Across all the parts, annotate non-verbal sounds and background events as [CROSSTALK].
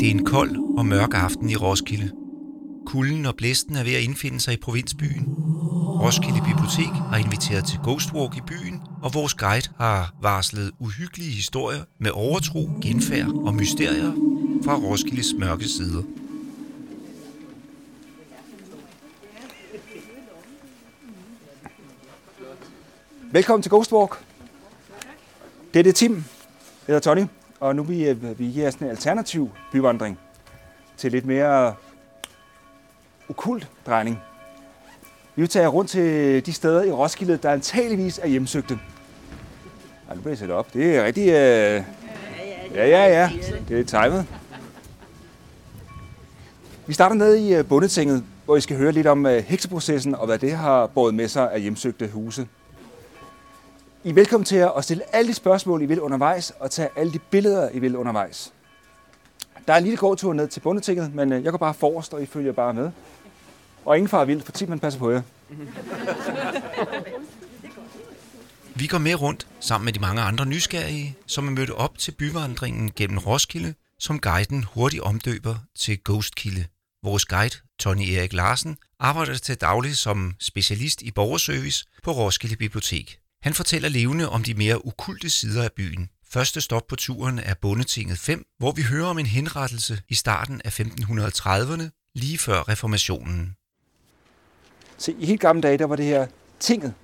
Det er en kold og mørk aften i Roskilde. Kulden og blæsten er ved at indfinde sig i provinsbyen. Roskilde Bibliotek har inviteret til Ghostwalk i byen, og vores guide har varslet uhyggelige historier med overtro, genfærd og mysterier fra Roskildes mørke sider. Velkommen til Ghostwalk. Det er det Tim, jeg hedder Tony, og nu vil vi, øh, vi giver sådan en alternativ byvandring til lidt mere okult drejning. Vi vil tage rundt til de steder i Roskilde, der antageligvis er hjemsøgte. Ej, nu bliver jeg sat op. Det er rigtig... Øh... Ja, ja, ja. Det er timet. Vi starter nede i øh, Bundetinget, hvor I skal høre lidt om øh, hekseprocessen og hvad det har båret med sig af hjemsøgte huse. I er velkommen til at stille alle de spørgsmål, I vil undervejs, og tage alle de billeder, I vil undervejs. Der er en lille gåtur ned til bundetinget, men øh, jeg går bare forrest, og I følger bare med. Og ingen far vildt, for tit man passer på jer. [LAUGHS] Vi går med rundt sammen med de mange andre nysgerrige, som er mødt op til byvandringen gennem Roskilde, som guiden hurtigt omdøber til Ghostkilde. Vores guide, Tony Erik Larsen, arbejder til daglig som specialist i borgerservice på Roskilde Bibliotek. Han fortæller levende om de mere ukulte sider af byen. Første stop på turen er Bondetinget 5, hvor vi hører om en henrettelse i starten af 1530'erne, lige før reformationen. Se, i helt gamle dage, der var det her tinget.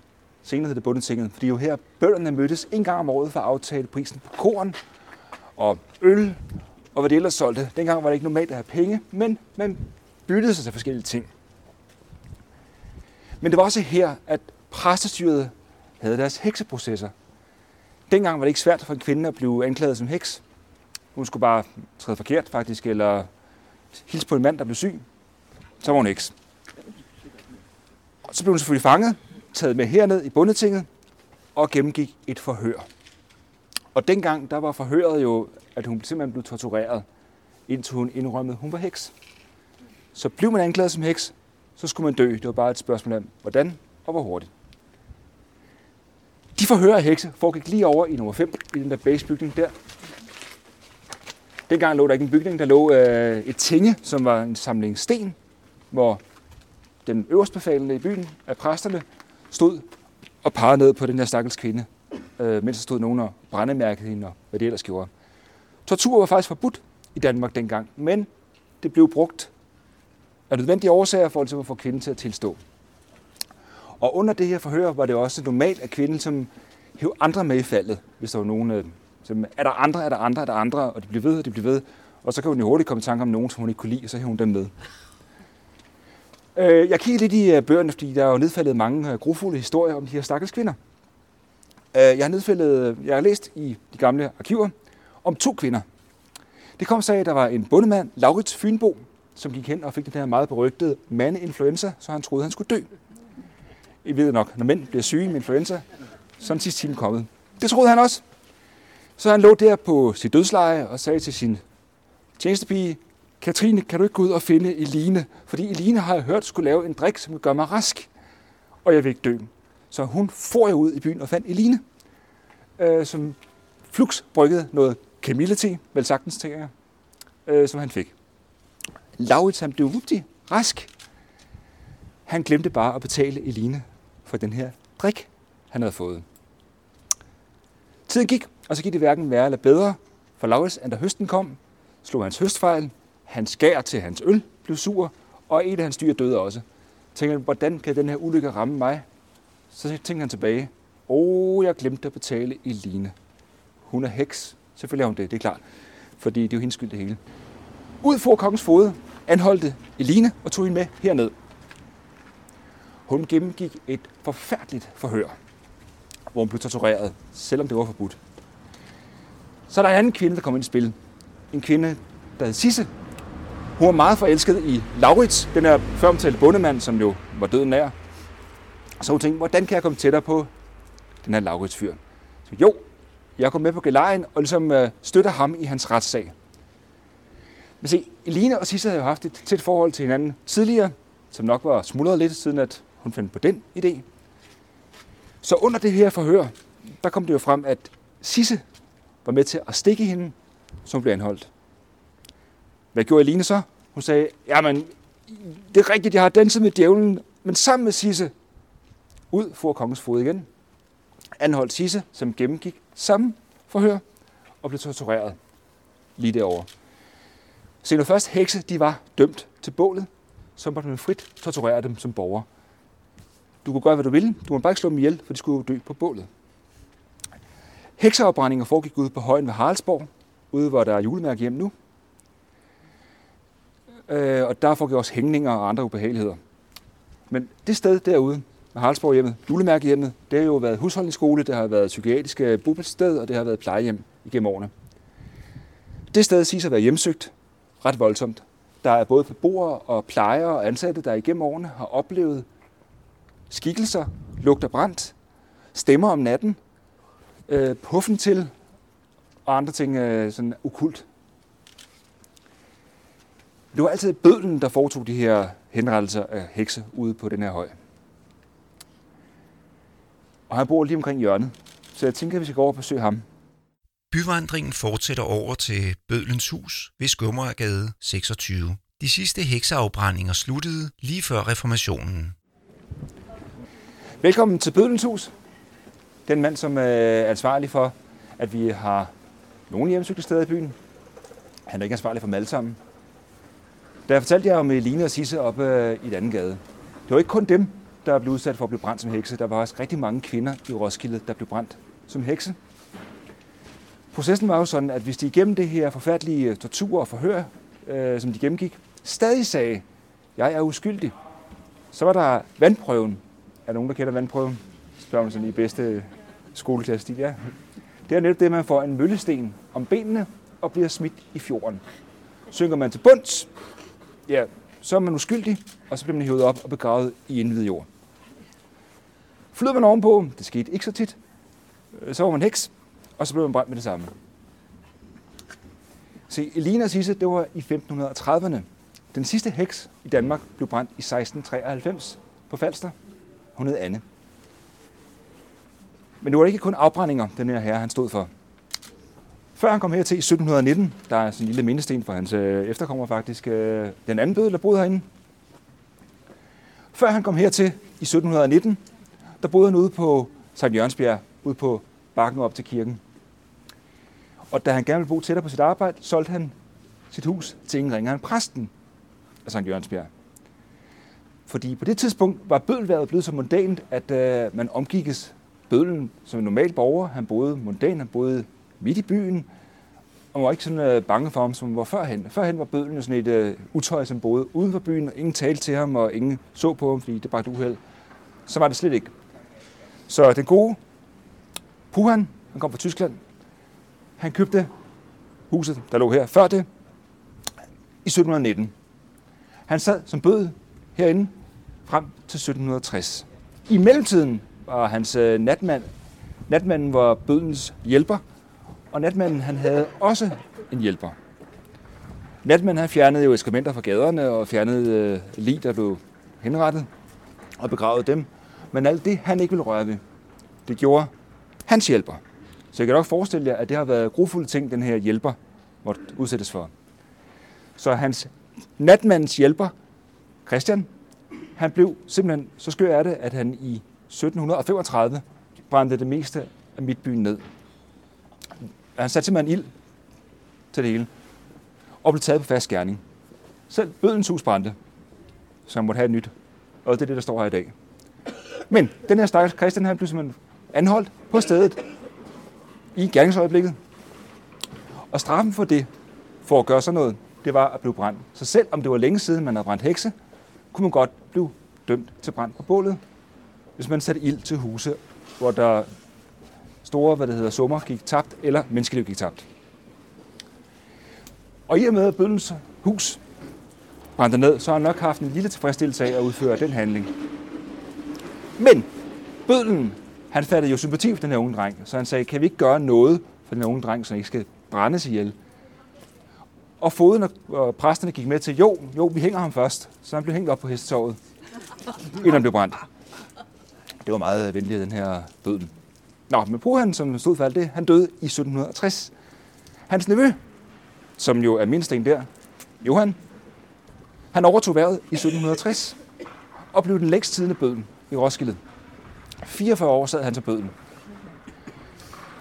Senere hed det bundetinget, fordi jo her bønderne mødtes en gang om året for at aftale prisen på korn og øl og hvad det ellers solgte. Dengang var det ikke normalt at have penge, men man byttede sig til forskellige ting. Men det var også her, at præstestyret havde deres hekseprocesser. Dengang var det ikke svært for en kvinde at blive anklaget som heks. Hun skulle bare træde forkert faktisk, eller hilse på en mand, der blev syg. Så var hun heks. Og så blev hun selvfølgelig fanget, taget med herned i bundetinget og gennemgik et forhør. Og dengang, der var forhøret jo, at hun simpelthen blev tortureret, indtil hun indrømmede, at hun var heks. Så blev man anklaget som heks, så skulle man dø. Det var bare et spørgsmål om, hvordan og hvor hurtigt. De forhører hekse foregik lige over i nummer 5, i den der basebygning der. Dengang lå der ikke en bygning, der lå øh, et tinge, som var en samling sten, hvor den øverstbefalende i byen af præsterne stod og pegede ned på den her stakkels kvinde, øh, mens der stod nogen og brændemærkede hende og hvad det ellers gjorde. Tortur var faktisk forbudt i Danmark dengang, men det blev brugt af nødvendige årsager for at få kvinden til at tilstå. Og under det her forhør var det også normalt, at kvinden som hæv andre med i faldet, hvis der var nogen, øh, som, er der andre, er der andre, er der andre, og de bliver ved, og de bliver ved. Og så kan hun jo hurtigt komme i tanke om nogen, som hun ikke kunne lide, og så hæver hun dem med. Øh, jeg kiggede lidt i øh, bøgerne, fordi der er jo nedfældet mange øh, grufulde historier om de her stakkels kvinder. Øh, jeg har, nedfældet, jeg har læst i de gamle arkiver om to kvinder. Det kom så af, at der var en bondemand, Laurits Fynbo, som gik hen og fik den her meget berygtede mandeinfluenza, så han troede, han skulle dø. I ved nok, når mænd bliver syge med influenza, så er den sidste time kommet. Det troede han også. Så han lå der på sit dødsleje og sagde til sin tjenestepige, Katrine, kan du ikke gå ud og finde Eline? Fordi Eline har jeg hørt skulle lave en drik, som vil gøre mig rask, og jeg vil ikke dø. Så hun får jeg ud i byen og fandt Eline, øh, som flux bryggede noget kamillete, vel sagtens, tænker jeg, øh, som han fik. Laurits, han blev rask. Han glemte bare at betale Eline for den her drik, han havde fået. Tiden gik, og så gik det hverken værre eller bedre, for Laurits, da høsten kom, slog hans høstfejl, hans skær til hans øl blev sur, og et af hans dyr døde også. Tænker han, hvordan kan den her ulykke ramme mig? Så tænkte han tilbage, åh, oh, jeg glemte at betale Eline. Hun er heks. Selvfølgelig er hun det, det er klart. Fordi det er jo hendes skyld det hele. Ud for kongens fod anholdte Eline og tog hende med herned. Hun gennemgik et forfærdeligt forhør, hvor hun blev tortureret, selvom det var forbudt. Så er der en anden kvinde, der kom ind i spil. En kvinde, der hed Sisse. Hun var meget forelsket i Laurits, den her føromtalte bondemand, som jo var døden nær. Så hun tænkte, hvordan kan jeg komme tættere på den her Laurits fyr? Så jo, jeg går med på galejen og ligesom øh, støtter ham i hans retssag. Men se, Eline og Sisse havde jo haft et tæt forhold til hinanden tidligere, som nok var smuldret lidt, siden at hun fandt på den idé. Så under det her forhør, der kom det jo frem, at Sisse var med til at stikke hende, som blev anholdt. Hvad gjorde Aline så? Hun sagde, jamen, det er rigtigt, jeg har danset med djævlen, men sammen med Sisse. Ud for kongens fod igen. Anholdt Sisse, som gennemgik samme forhør og blev tortureret lige derovre. Se nu først, hekse, de var dømt til bålet, så måtte man frit torturere dem som borger. Du kunne gøre, hvad du ville. Du må bare ikke slå dem ihjel, for de skulle jo dø på bålet. Hekseopbrændinger foregik ude på højen ved Haraldsborg, ude hvor der er julemærke hjem nu. Øh, og der foregik også hængninger og andre ubehageligheder. Men det sted derude, ved Haraldsborg hjemmet, julemærkehjemmet, det har jo været husholdningsskole, det har været psykiatriske bopælssted, og det har været plejehjem igennem årene. Det sted siges at være hjemsøgt ret voldsomt. Der er både beboere og plejere og ansatte, der igennem årene har oplevet skikkelser, lugter brændt, stemmer om natten, øh, puffen til og andre ting øh, sådan ukult. Det var altid bødlen, der foretog de her henrettelser af hekse ude på den her høj. Og han bor lige omkring hjørnet, så jeg tænker, at vi skal gå over og besøge ham. Byvandringen fortsætter over til Bødlens hus ved Skummergade 26. De sidste hekseafbrændinger sluttede lige før reformationen. Velkommen til Bødlens hus. Den mand, som øh, er ansvarlig for, at vi har nogle hjemsøgte steder i byen. Han er ikke ansvarlig for dem alle sammen. Da jeg fortalte jer om Eline og Sisse oppe øh, i den anden gade, det var ikke kun dem, der blev udsat for at blive brændt som hekse. Der var også rigtig mange kvinder i Roskilde, der blev brændt som hekse. Processen var jo sådan, at hvis de igennem det her forfærdelige øh, tortur og forhør, øh, som de gennemgik, stadig sagde, jeg er uskyldig, så var der vandprøven. Er der nogen, der kender vandprøven? Spørger man sådan i bedste skoleklasse. Ja. Det er netop det, man får en møllesten om benene og bliver smidt i fjorden. Synker man til bunds, ja, så er man uskyldig, og så bliver man hævet op og begravet i indvidet jord. Flyder man ovenpå, det skete ikke så tit, øh, så var man heks, og så blev man brændt med det samme. Se, Elina Sisse, det var i 1530'erne. Den sidste heks i Danmark blev brændt i 1693 på Falster. Hun hed Anne. Men det var ikke kun afbrændinger, den her herre han stod for. Før han kom her til i 1719, der er sådan en lille mindesten for hans øh, efterkommer faktisk, øh, den anden bøde, der boede herinde. Før han kom her til i 1719, der boede han ude på Sankt Jørgensbjerg, ude på bakken op til kirken. Og da han gerne ville bo tættere på sit arbejde, solgte han sit hus til ingen ringer end præsten af Sankt Jørgensbjerg. Fordi på det tidspunkt var bødelværet blevet så mondant, at øh, man omgikkes bødlen som en normal borger. Han boede mondant, han boede midt i byen, og var ikke sådan øh, bange for ham, som var førhen. Førhen var bødlen jo sådan et øh, utøj, som boede uden for byen, og ingen talte til ham, og ingen så på ham, fordi det bragte uheld. Så var det slet ikke. Så den gode Puhan, han kom fra Tyskland, han købte huset, der lå her før det, i 1719. Han sad som bød herinde frem til 1760. I mellemtiden var hans øh, natmand, natmanden var bødens hjælper, og natmanden han havde også en hjælper. Natmanden han fjernede jo eskrementer fra gaderne og fjernede øh, lig, der blev henrettet og begravet dem. Men alt det, han ikke ville røre ved, det gjorde hans hjælper. Så jeg kan nok forestille jer, at det har været grufulde ting, den her hjælper måtte udsættes for. Så hans natmandens hjælper, Christian, han blev simpelthen så skør af det, at han i 1735 brændte det meste af midtbyen ned. Han satte simpelthen ild til det hele, og blev taget på fast gerning. Selv bødens hus brændte, så han måtte have et nyt. Og det er det, der står her i dag. Men den her stakkels Christian, han blev simpelthen anholdt på stedet i gerningsøjeblikket. Og straffen for det, for at gøre sådan noget, det var at blive brændt. Så selv om det var længe siden, man havde brændt hekse, kunne man godt blive dømt til brand på bålet, hvis man satte ild til huse, hvor der store, hvad det hedder, summer gik tabt, eller menneskeliv gik tabt. Og i og med, at bødens hus brændte ned, så har han nok haft en lille tilfredsstillelse af at udføre den handling. Men bødlen, han fattede jo sympati for den her unge dreng, så han sagde, kan vi ikke gøre noget for den her unge dreng, så han ikke skal brændes ihjel? Og foden og præsterne gik med til, jo, jo, vi hænger ham først. Så han blev hængt op på hestetoget, inden han blev brændt. Det var meget venligt, den her bødlen. Nå, men Pohan, som stod for alt det, han døde i 1760. Hans nevø, som jo er mindst en der, Johan. Han overtog værvet i 1760 og blev den længst tidende bødel i Roskilde. 44 år sad han til bødel.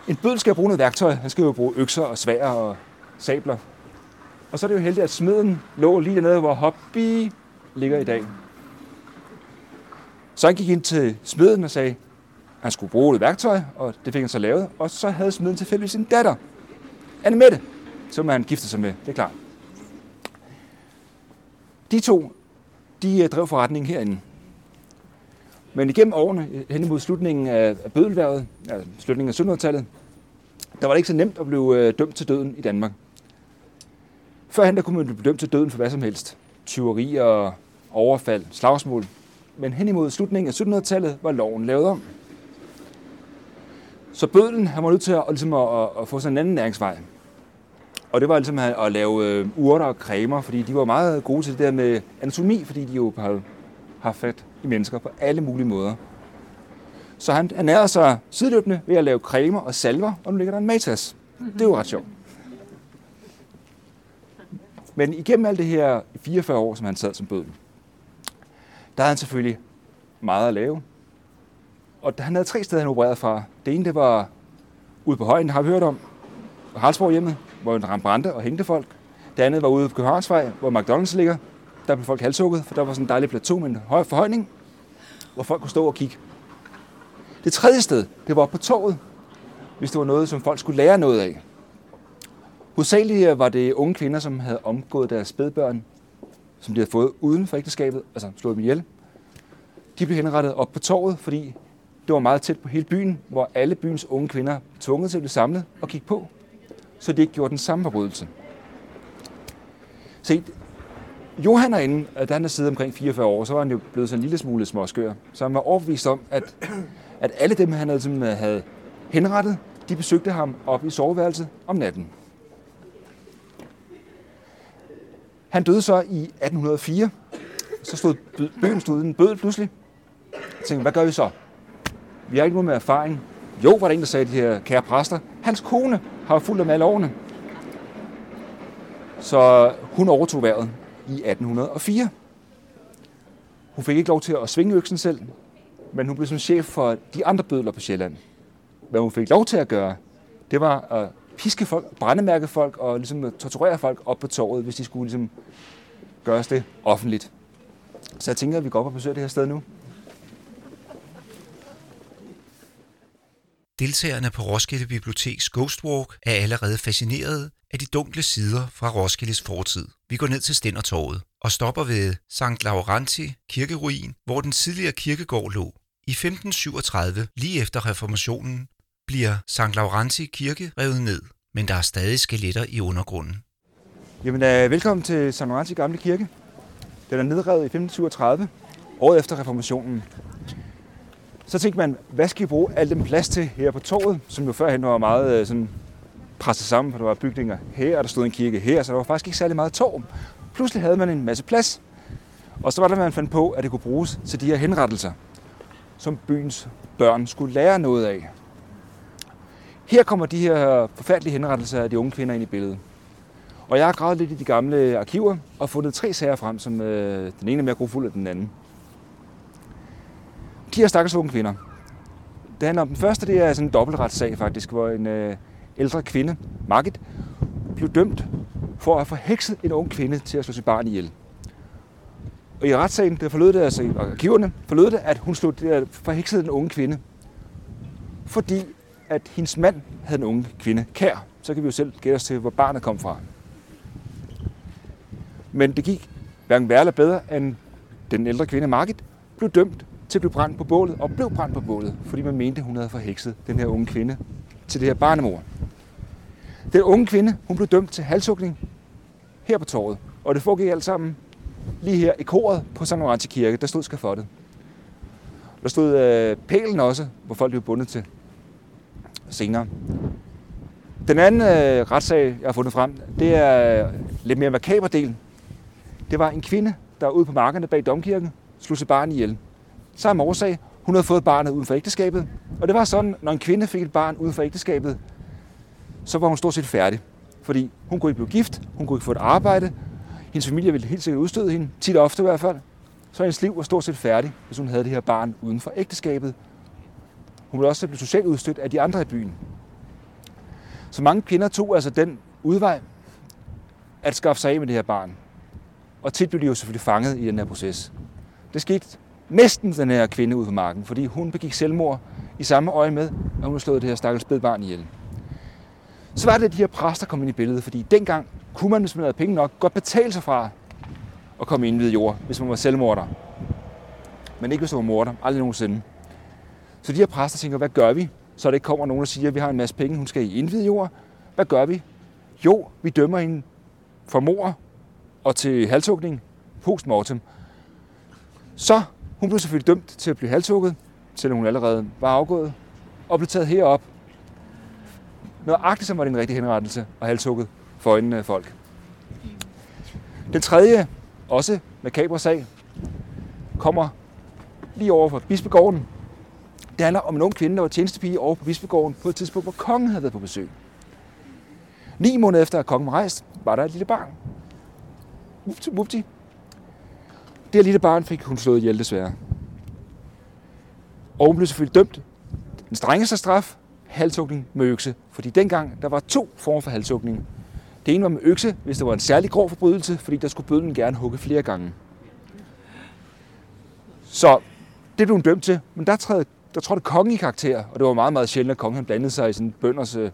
En bødel skal bruge noget værktøj. Han skal jo bruge økser og svær og sabler. Og så er det jo heldigt, at smeden lå lige dernede, hvor Hobby ligger i dag. Så han gik ind til smeden og sagde, at han skulle bruge et værktøj, og det fik han så lavet. Og så havde smeden tilfældigvis sin datter, Anne Mette, som han giftede sig med, det er klart. De to, de øh, drev forretningen herinde. Men igennem årene, øh, hen imod slutningen af bødelværvet, altså slutningen af 1700-tallet, der var det ikke så nemt at blive øh, dømt til døden i Danmark. Førhen der kunne man blive dømt til døden for hvad som helst. Tyverier, overfald, slagsmål. Men hen imod slutningen af 1700-tallet var loven lavet om. Så bødlen han var nødt til at, ligesom at, at få sådan en anden næringsvej. Og det var ligesom at, at lave øh, urter og cremer, fordi de var meget gode til det der med anatomi, fordi de jo har fat i mennesker på alle mulige måder. Så han ernærede sig sideløbende ved at lave cremer og salver, og nu ligger der en matas. Det er jo ret sjovt. Men igennem alt det her 44 år, som han sad som bødel, der havde han selvfølgelig meget at lave. Og han havde tre steder, han opererede fra. Det ene, det var ude på højen, har vi hørt om, Halsborg hjemme, hvor han ramte og hængte folk. Det andet var ude på Københavnsvej, hvor McDonald's ligger. Der blev folk halshugget, for der var sådan en dejlig plateau med en høj forhøjning, hvor folk kunne stå og kigge. Det tredje sted, det var på torvet, hvis det var noget, som folk skulle lære noget af. Hovedsageligt var det unge kvinder, som havde omgået deres spædbørn, som de havde fået uden for ægteskabet, altså slået dem ihjel. De blev henrettet op på torvet, fordi det var meget tæt på hele byen, hvor alle byens unge kvinder tvunget til at blive samlet og kigge på, så de ikke gjorde den samme forbrydelse. Se, Johan er inde, da han er siddet omkring 44 år, så var han jo blevet sådan en lille smule småskør. Så han var overbevist om, at, at alle dem, han havde, havde henrettet, de besøgte ham op i soveværelset om natten. Han døde så i 1804. Så stod byen stod en bødel pludselig. Jeg tænkte, hvad gør vi så? Vi har ikke noget med erfaring. Jo, var der en, der sagde, de her kære præster. Hans kone har fulgt dem alle årene. Så hun overtog vejret i 1804. Hun fik ikke lov til at svinge øksen selv, men hun blev som chef for de andre bødler på Sjælland. Hvad hun fik lov til at gøre, det var at piske folk, brændemærke folk og ligesom torturere folk op på torvet, hvis de skulle ligesom gøres det offentligt. Så jeg tænker, at vi går op og besøger det her sted nu. Deltagerne på Roskilde Biblioteks Ghost Walk er allerede fascineret af de dunkle sider fra Roskildes fortid. Vi går ned til Stændertorvet og stopper ved St. Laurenti kirkeruin, hvor den tidligere kirkegård lå. I 1537, lige efter reformationen, bliver St. Laurenti kirke revet ned, men der er stadig skeletter i undergrunden. Jamen, uh, velkommen til St. Laurenti gamle kirke. Den er nedrevet i 1537, året efter reformationen. Så tænkte man, hvad skal vi bruge al den plads til her på torvet, som jo førhen var meget uh, sådan presset sammen, for der var bygninger her, og der stod en kirke her, så der var faktisk ikke særlig meget torv. Pludselig havde man en masse plads, og så var der, man fandt på, at det kunne bruges til de her henrettelser, som byens børn skulle lære noget af. Her kommer de her forfærdelige henrettelser af de unge kvinder ind i billedet. Og jeg har gravet lidt i de gamle arkiver og fundet tre sager frem, som øh, den ene er mere grofuld end den anden. De her stakkels unge kvinder. Det handler om den første, det er sådan en dobbeltretssag faktisk, hvor en øh, ældre kvinde, Margit, blev dømt for at have forhekset en ung kvinde til at slå sit barn ihjel. Og i retssagen, der forlød det, altså i arkiverne, forlød det, at hun slog det, forheksede den unge kvinde, fordi at hendes mand havde en unge kvinde kær. Så kan vi jo selv gætte os til, hvor barnet kom fra. Men det gik hverken værre eller bedre, end den ældre kvinde Margit blev dømt til at blive brændt på bålet, og blev brændt på bålet, fordi man mente, hun havde forhekset den her unge kvinde til det her barnemor. Den unge kvinde, hun blev dømt til halshugning her på torvet, og det foregik alt sammen lige her i koret på St. Laurenti Kirke, der stod skafottet. Der stod øh, pælen også, hvor folk blev bundet til senere. Den anden øh, retssag, jeg har fundet frem, det er lidt mere makaber del. Det var en kvinde, der ude på markerne bag domkirken slog sit barn ihjel. Samme årsag, hun havde fået barnet uden for ægteskabet. Og det var sådan, når en kvinde fik et barn uden for ægteskabet, så var hun stort set færdig. Fordi hun kunne ikke blive gift, hun kunne ikke få et arbejde. Hendes familie ville helt sikkert udstøde hende, tit og ofte i hvert fald. Så hendes liv var stort set færdig, hvis hun havde det her barn uden for ægteskabet. Hun ville også blive socialt udstødt af de andre i byen. Så mange kvinder tog altså den udvej at skaffe sig af med det her barn. Og tit blev de jo selvfølgelig fanget i den her proces. Det skete næsten den her kvinde ud på marken, fordi hun begik selvmord i samme øje med, at hun havde slået det her stakkels spædbarn ihjel. Så var det, at de her præster kom ind i billedet, fordi dengang kunne man, hvis man havde penge nok, godt betale sig fra at komme ind ved jord, hvis man var selvmorder. Men ikke hvis man var morder. Aldrig nogensinde. Så de her præster tænker, hvad gør vi? Så der ikke kommer nogen og siger, at vi har en masse penge, hun skal i indvide jord. Hvad gør vi? Jo, vi dømmer hende for mor og til halshugning postmortem. Så hun blev selvfølgelig dømt til at blive halshugget, selvom hun allerede var afgået, og blev taget herop. Nøjagtigt som var det en rigtig henrettelse og halshugget for øjnene af folk. Den tredje, også med sag, kommer lige over for Bispegården. Det handler om en ung kvinde, der var tjenestepige over på Bispegården på et tidspunkt, hvor kongen havde været på besøg. Ni måneder efter, at kongen var rejst, var der et lille barn. Wupti. Det her lille barn fik hun slået ihjel desværre. Og hun blev selvfølgelig dømt. Den strengeste straf, halshugning med økse. Fordi dengang, der var to former for halshugning. Det ene var med økse, hvis det var en særlig grov forbrydelse, fordi der skulle bøden gerne hugge flere gange. Så det blev hun dømt til, men der, træder der trådte kongen i karakter, og det var meget, meget sjældent, at kongen blandede sig i sådan bønders øh,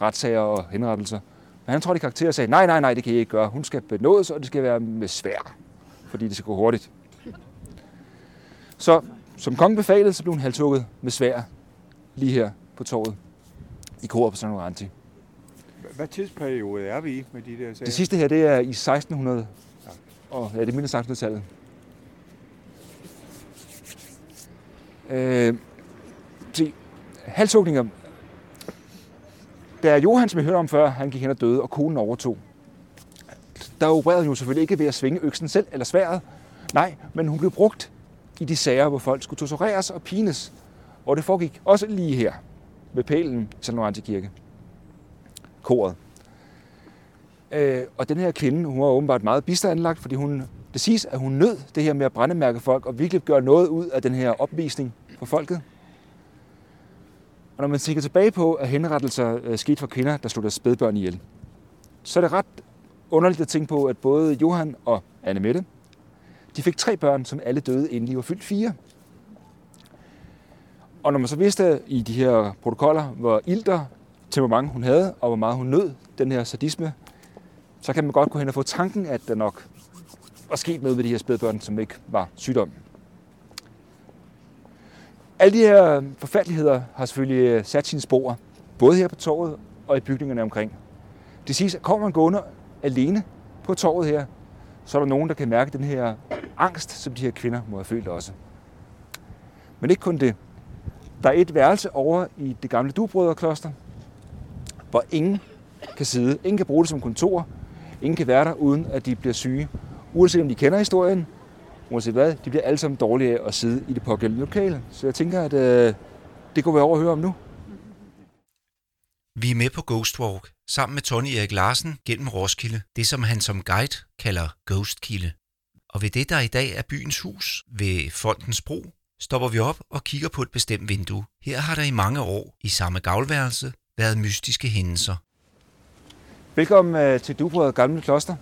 retssager og henrettelser. Men han trådte i karakter og sagde, nej, nej, nej, det kan I ikke gøre. Hun skal benådes, og det skal være med svær, fordi det skal gå hurtigt. Så som kongen befalede, så blev hun halshugget med svær lige her på torvet i på San Lorenzi. Hvad tidsperiode er vi i med de der sager? Det sidste her, det er i 1600, og ja, det er mindre 1600-tallet. Øh, halshugninger. Da Johan, som jeg hørte om før, han gik hen og døde, og konen overtog. Der opererede hun jo selvfølgelig ikke ved at svinge øksen selv eller sværet. Nej, men hun blev brugt i de sager, hvor folk skulle tortureres og pines. Og det foregik også lige her ved pælen i San Lorenzo Kirke. Koret. Øh, og den her kvinde, hun var åbenbart meget bistandlagt, fordi hun, det siges, at hun nød det her med at brændemærke folk og virkelig gøre noget ud af den her opvisning for folket. Og når man tænker tilbage på, at henrettelser øh, skete for kvinder, der slog deres spædbørn ihjel, så er det ret underligt at tænke på, at både Johan og Anne Mette, de fik tre børn, som alle døde, inden de var fyldt fire. Og når man så vidste i de her protokoller, hvor ilter temperament hun havde, og hvor meget hun nød den her sadisme, så kan man godt gå hen og få tanken, at der nok var sket noget ved de her spædbørn, som ikke var sygdom. Alle de her forfærdeligheder har selvfølgelig øh, sat sine spor, både her på torvet og i bygningerne omkring. Det siges, at kommer man gående alene på torvet her, så er der nogen, der kan mærke den her angst, som de her kvinder må have følt også. Men ikke kun det. Der er et værelse over i det gamle Dubrødrekloster, hvor ingen kan sidde. Ingen kan bruge det som kontor. Ingen kan være der, uden at de bliver syge. Uanset om de kender historien, uanset hvad, de bliver alle sammen dårlige af at sidde i det pågældende lokale. Så jeg tænker, at øh, det går vi over at høre om nu. Vi er med på Ghost Walk sammen med Tony Erik Larsen gennem Roskilde, det som han som guide kalder Ghostkilde. Og ved det, der i dag er byens hus ved Fondens Bro, stopper vi op og kigger på et bestemt vindue. Her har der i mange år i samme gavlværelse været mystiske hændelser. Velkommen øh, til Dubrød Gamle Kloster.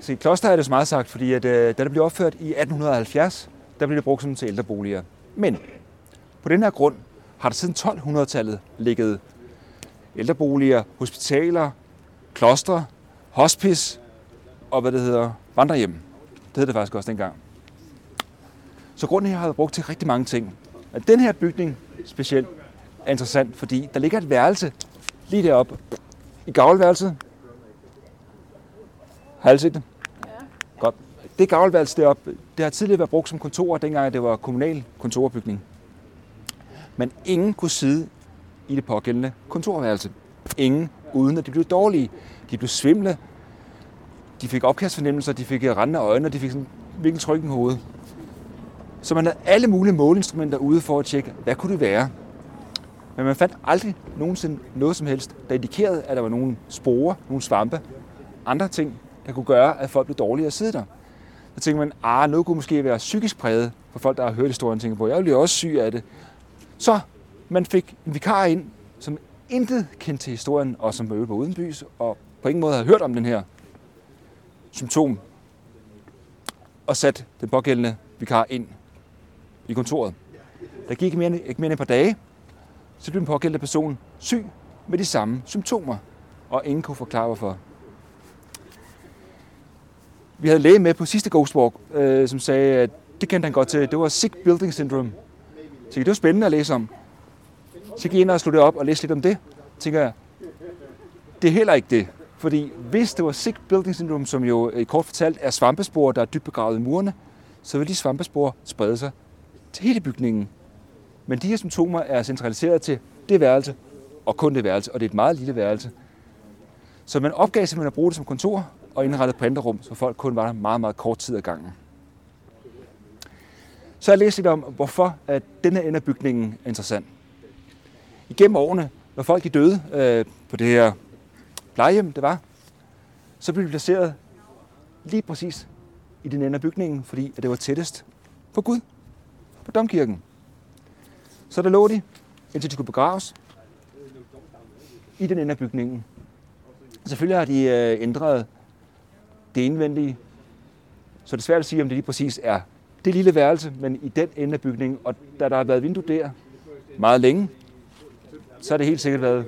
Så kloster er det så meget sagt, fordi at, øh, da det blev opført i 1870, der blev det brugt som til ældreboliger. Men på den her grund har der siden 1200-tallet ligget ældreboliger, hospitaler, klostre, hospice og hvad det hedder, vandrehjem. Det hed det faktisk også dengang. Så grunden her har været brugt til rigtig mange ting. At den her bygning specielt er interessant, fordi der ligger et værelse lige deroppe i gavlværelset. Har alle set det? Ja. Godt. Det gavlværelse deroppe, det har tidligere været brugt som kontor, dengang det var kommunal kontorbygning. Men ingen kunne sidde i det pågældende kontorværelse. Ingen, uden at de blev dårlige. De blev svimle. De fik opkastfornemmelser, de fik rendende øjne, og de fik sådan virkelig tryk i hovedet. Så man havde alle mulige måleinstrumenter ude for at tjekke, hvad kunne det være? Men man fandt aldrig nogensinde noget som helst, der indikerede, at der var nogle sporer, nogle svampe, andre ting der kunne gøre, at folk blev dårligere at sidde der. Så tænker man, ah, noget kunne måske være psykisk præget for folk, der har hørt historien, tænker på, jeg bliver også syg af det. Så man fik en vikar ind, som intet kendte til historien, og som var på udenbys, og på ingen måde havde hørt om den her symptom, og sat den pågældende vikar ind i kontoret. Der gik mere, ikke mere end et par dage, så blev den pågældende person syg med de samme symptomer, og ingen kunne forklare hvorfor. Vi havde læge med på sidste Ghost Walk, øh, som sagde, at det kendte han godt til. Det var sick building syndrome. Så det var spændende at læse om. Så gik jeg ind og slog det op og læste lidt om det. Så tænker jeg, det er heller ikke det. Fordi hvis det var sick building syndrome, som jo i kort fortalt er svampespor, der er dybt begravet i murene, så vil de svampespor sprede sig til hele bygningen. Men de her symptomer er centraliseret til det værelse, og kun det værelse, og det er et meget lille værelse. Så man opgav simpelthen at bruge det som kontor og indrettet printerrum, så folk kun var der meget, meget kort tid ad gangen. Så jeg læste lidt om, hvorfor at denne ende af bygningen er interessant. Igennem årene, når folk de døde øh, på det her plejehjem, det var, så blev de placeret lige præcis i den ende af bygningen, fordi at det var tættest på Gud, på domkirken. Så der lå de, indtil de kunne begraves, i den ende af bygningen. Selvfølgelig har de øh, ændret det indvendige, så det er svært at sige, om det lige præcis er det lille værelse, men i den ende af bygningen, og da der har været vindue der meget længe, så har det helt sikkert været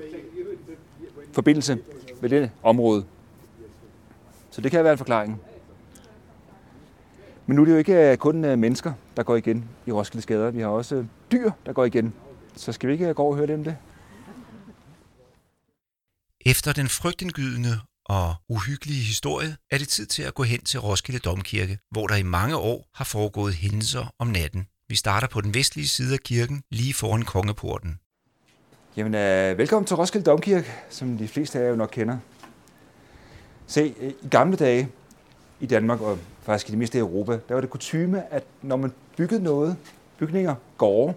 forbindelse med det område. Så det kan være en forklaring. Men nu er det jo ikke øh, kun øh, mennesker, der går igen i Roskilde Gader. Vi har også øh, dyr, der går igen. Så skal vi ikke gå og høre dem det? Efter den frygtindgydende og uhyggelige historie er det tid til at gå hen til Roskilde Domkirke, hvor der i mange år har foregået hændelser om natten. Vi starter på den vestlige side af kirken, lige foran kongeporten. Jamen, øh, velkommen til Roskilde Domkirke, som de fleste af jer jo nok kender. Se, øh, i gamle dage i Danmark, og faktisk i det meste af Europa, der var det kutume, at når man byggede noget, bygninger, gårde,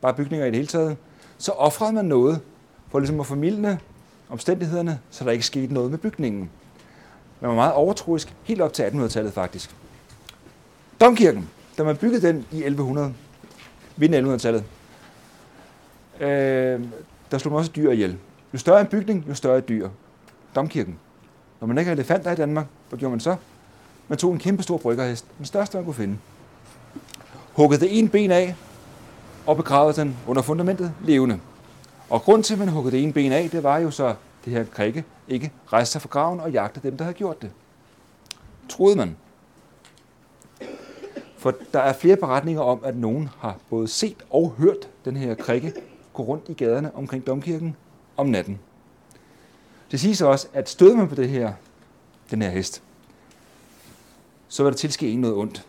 bare bygninger i det hele taget, så offrede man noget for ligesom at formidle omstændighederne, så der ikke skete noget med bygningen. Man var meget overtroisk, helt op til 1800-tallet faktisk. Domkirken, da man byggede den i 1100, vind 1100-tallet, øh, der slog man også dyr ihjel. Jo større en bygning, jo større et dyr. Domkirken. Når man ikke havde elefanter i Danmark, hvad gjorde man så? Man tog en kæmpe stor bryggerhest, den største man kunne finde. Huggede det ene ben af, og begravede den under fundamentet levende. Og grund til, at man huggede det ene ben af, det var jo så, det her krikke ikke rejste sig fra graven og jagte dem, der havde gjort det. Troede man. For der er flere beretninger om, at nogen har både set og hørt den her krikke gå rundt i gaderne omkring domkirken om natten. Det siges også, at stød man på det her, den her hest, så vil der tilske en noget ondt.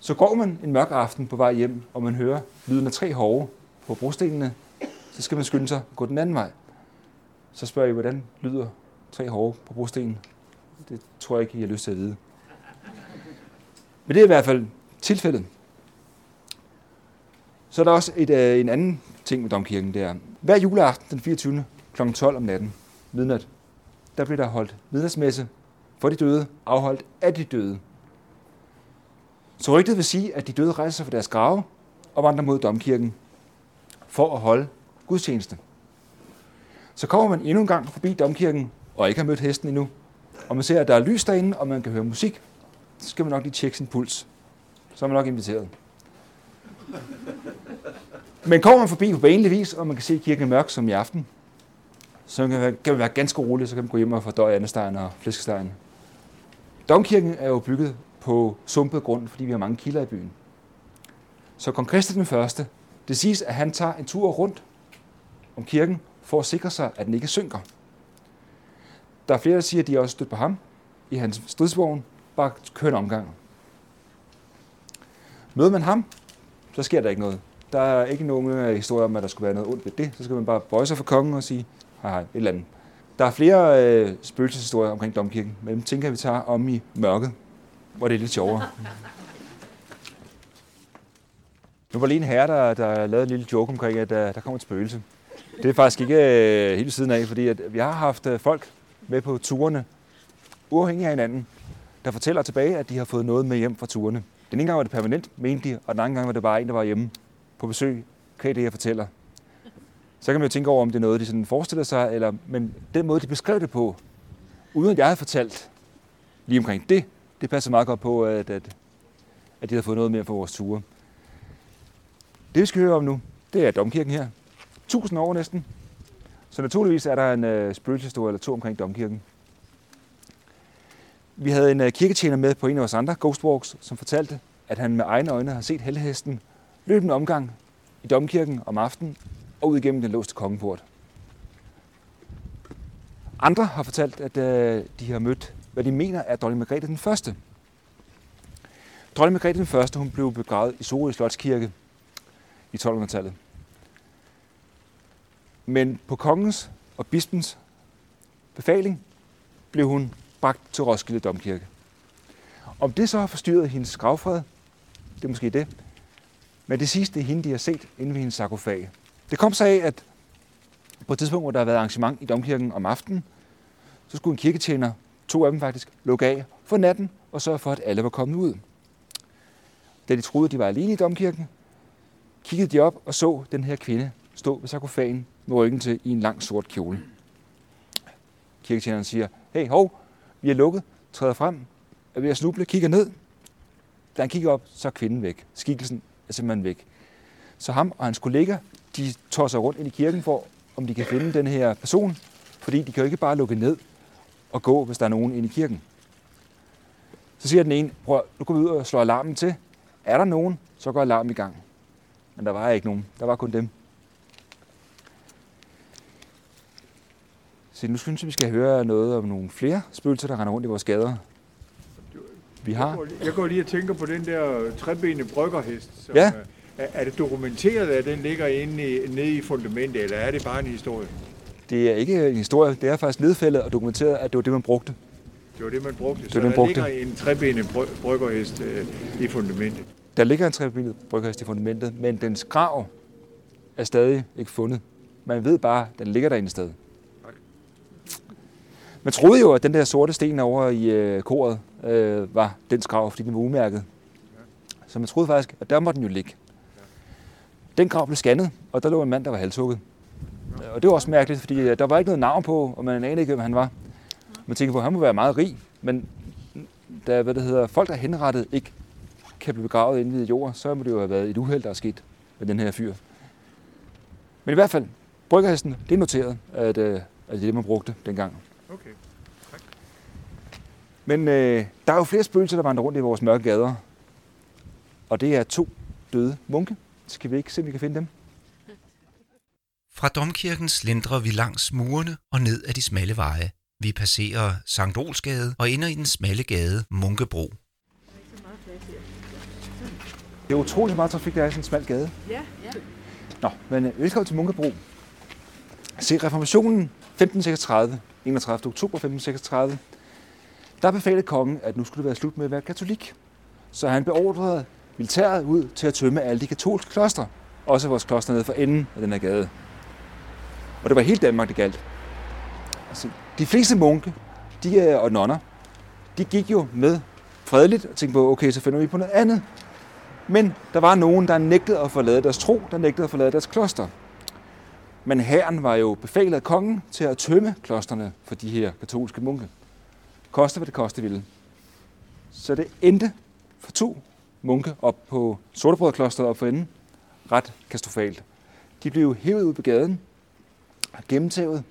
Så går man en mørk aften på vej hjem, og man hører lyden af tre hove på brostenene, så skal man skynde sig at gå den anden vej. Så spørger jeg, hvordan lyder tre hove på brostenen? Det tror jeg ikke, I har lyst til at vide. Men det er i hvert fald tilfældet. Så er der også et, øh, en anden ting med domkirken, det er, hver juleaften den 24. kl. 12 om natten, midnat, der bliver der holdt midnatsmesse for de døde, afholdt af de døde. Så rygtet vil sige, at de døde rejser sig fra deres grave og vandrer mod domkirken for at holde gudstjeneste. Så kommer man endnu en gang forbi domkirken og ikke har mødt hesten endnu, og man ser, at der er lys derinde, og man kan høre musik, så skal man nok lige tjekke sin puls. Så er man nok inviteret. Men kommer man forbi på vanlig vis, og man kan se, kirken er mørk som i aften, så kan man være ganske rolig, så kan man gå hjem og fordøje andestegen og flæskestegen. Domkirken er jo bygget på sumpet grund, fordi vi har mange kilder i byen. Så kong Christian den første, det siges, at han tager en tur rundt om kirken for at sikre sig, at den ikke synker. Der er flere, der siger, at de også stødt på ham i hans stridsvogn, bare kører omgang. Møder man ham, så sker der ikke noget. Der er ikke nogen historie om, at der skulle være noget ondt ved det. Så skal man bare bøje sig for kongen og sige, hej hej, et eller andet. Der er flere øh, spøgelseshistorier omkring domkirken, men dem tænker vi tager om i mørket, hvor det er lidt sjovere. Nu var lige en herre, der, der lavede en lille joke omkring, at øh, der, der kommer et spøgelse. Det er faktisk ikke øh, tiden siden af, fordi at vi har haft øh, folk med på turene, uafhængig af hinanden, der fortæller tilbage, at de har fået noget med hjem fra turene. Den ene gang var det permanent, mente de, og den anden gang var det bare en, der var hjemme på besøg. Kan det, jeg fortæller. Så kan man jo tænke over, om det er noget, de sådan forestiller sig, eller, men den måde, de beskrev det på, uden at jeg havde fortalt lige omkring det, det passer meget godt på, at, at, at de har fået noget mere for vores ture. Det vi skal høre om nu, det er domkirken her. 1000 år næsten. Så naturligvis er der en øh, spøgelseshistorie eller to omkring domkirken. Vi havde en øh, kirketjener med på en af vores andre Ghostwalks, som fortalte, at han med egne øjne har set helhesten løbe en omgang i domkirken om aftenen og ud igennem den låste kongeport. Andre har fortalt, at øh, de har mødt, hvad de mener er dronning Margrethe den første. Dronning Margrethe den første hun blev begravet i Sorø Slotskirke i 1200-tallet. Men på kongens og bispens befaling blev hun bragt til Roskilde Domkirke. Om det så har forstyrret hendes gravfred, det er måske det. Men det sidste er hende, de har set inde ved hendes sarkofag. Det kom så af, at på et tidspunkt, hvor der har været arrangement i Domkirken om aftenen, så skulle en kirketjener, to af dem faktisk, lukke af for natten og sørge for, at alle var kommet ud. Da de troede, de var alene i Domkirken, kiggede de op og så den her kvinde stå ved sarkofagen med ryggen til i en lang sort kjole. Kirketjeneren siger, hey, hov, vi er lukket, træder frem, er ved at snuble, kigger ned. Da han kigger op, så er kvinden væk. Skikkelsen er simpelthen væk. Så ham og hans kollega, de tosser rundt ind i kirken for, om de kan finde den her person, fordi de kan jo ikke bare lukke ned og gå, hvis der er nogen inde i kirken. Så siger den ene, prøv, nu går vi ud og slår alarmen til. Er der nogen, så går alarmen i gang. Men der var ikke nogen. Der var kun dem. Så nu synes jeg, vi skal høre noget om nogle flere spøgelser, der render rundt i vores gader. Vi Jeg har. går, jeg går lige og tænker på den der trebenede bryggerhest. Som, Ja. er, er det dokumenteret, at den ligger inde i, nede i fundamentet, eller er det bare en historie? Det er ikke en historie. Det er faktisk nedfældet og dokumenteret, at det var det, man brugte. Det var det, man brugte. Det så det, der man brugte. ligger en trebenet bry- bryggerhest øh, i fundamentet. Der ligger en trebilet bryghest i fundamentet, men dens grav er stadig ikke fundet. Man ved bare, at den ligger derinde sted. Man troede jo, at den der sorte sten over i øh, koret øh, var dens grav, fordi den var umærket. Så man troede faktisk, at der måtte den jo ligge. Den grav blev scannet, og der lå en mand, der var halshugget. Og det var også mærkeligt, fordi øh, der var ikke noget navn på, og man anede ikke, hvem han var. Man tænkte på, at han må være meget rig, men da hvad det hedder, folk, der er henrettet, ikke kan blive begravet inde i jord, så må det jo have været et uheld, der er sket med den her fyr. Men i hvert fald, bryggerhesten, det er noteret, at, øh, at det er det, man brugte dengang. Okay. Men øh, der er jo flere spøgelser, der vandrer rundt i vores mørke gader. Og det er to døde munke. Skal vi ikke se, om vi kan finde dem? Fra domkirken slindrer vi langs murene og ned ad de smalle veje. Vi passerer Sankt Olsgade og ender i den smalle gade Munkebro. Det er utrolig meget trafik, der er i sådan en smal gade. Ja, ja. Nå, men øh, velkommen til Munkebro. Se, reformationen 1536, 31. oktober 1536, der befalede kongen, at nu skulle det være slut med at være katolik. Så han beordrede militæret ud til at tømme alle de katolske klostre. Også vores kloster nede for enden af den her gade. Og det var helt Danmark, det galt. Altså, de fleste munke de, øh, og nonner, de gik jo med fredeligt og tænkte på, okay, så finder vi på noget andet. Men der var nogen, der nægtede at forlade deres tro, der nægtede at forlade deres kloster. Men herren var jo befalet af kongen til at tømme klosterne for de her katolske munke. Koste hvad det koste ville. Så det endte for to munke op på Sortebrødklosteret op for enden ret katastrofalt. De blev hævet ud på gaden, gennemtævet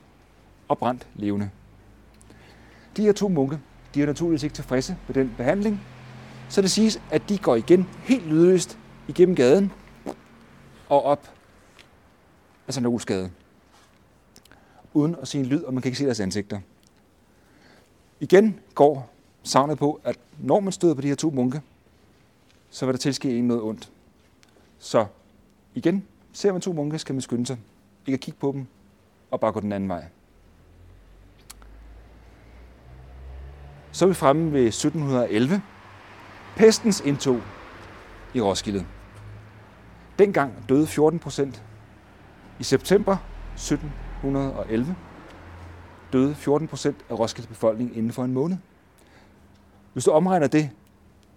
og brændt levende. De her to munke, de er naturligvis ikke tilfredse med den behandling, så det siges, at de går igen helt lydløst igennem gaden og op Altså St. Olsgade. Uden at sige en lyd, og man kan ikke se deres ansigter. Igen går savnet på, at når man støder på de her to munke, så vil der tilske en noget ondt. Så igen, ser man to munke, skal man skynde sig. Ikke at kigge på dem, og bare gå den anden vej. Så er vi fremme ved 1711. Pestens indtog i Roskilde. Dengang døde 14 procent. I september 1711 døde 14 procent af Roskildes befolkning inden for en måned. Hvis du omregner det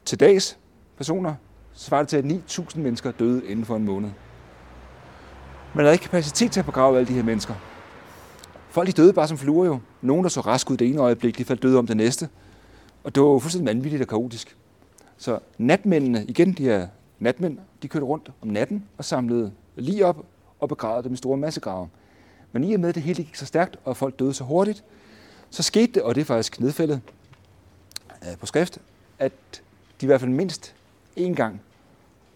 til dags personer, så svarer det til, at 9.000 mennesker døde inden for en måned. Man havde ikke kapacitet til at begrave alle de her mennesker. Folk de døde bare som fluer jo. Nogen, der så rask ud det ene øjeblik, de faldt døde om det næste. Og det var jo fuldstændig vanvittigt og kaotisk. Så natmændene, igen de her natmænd, de kørte rundt om natten og samlede lige op og begravede dem i store massegrave. Men i og med, at det hele gik så stærkt, og folk døde så hurtigt, så skete det, og det er faktisk nedfældet øh, på skrift, at de i hvert fald mindst én gang,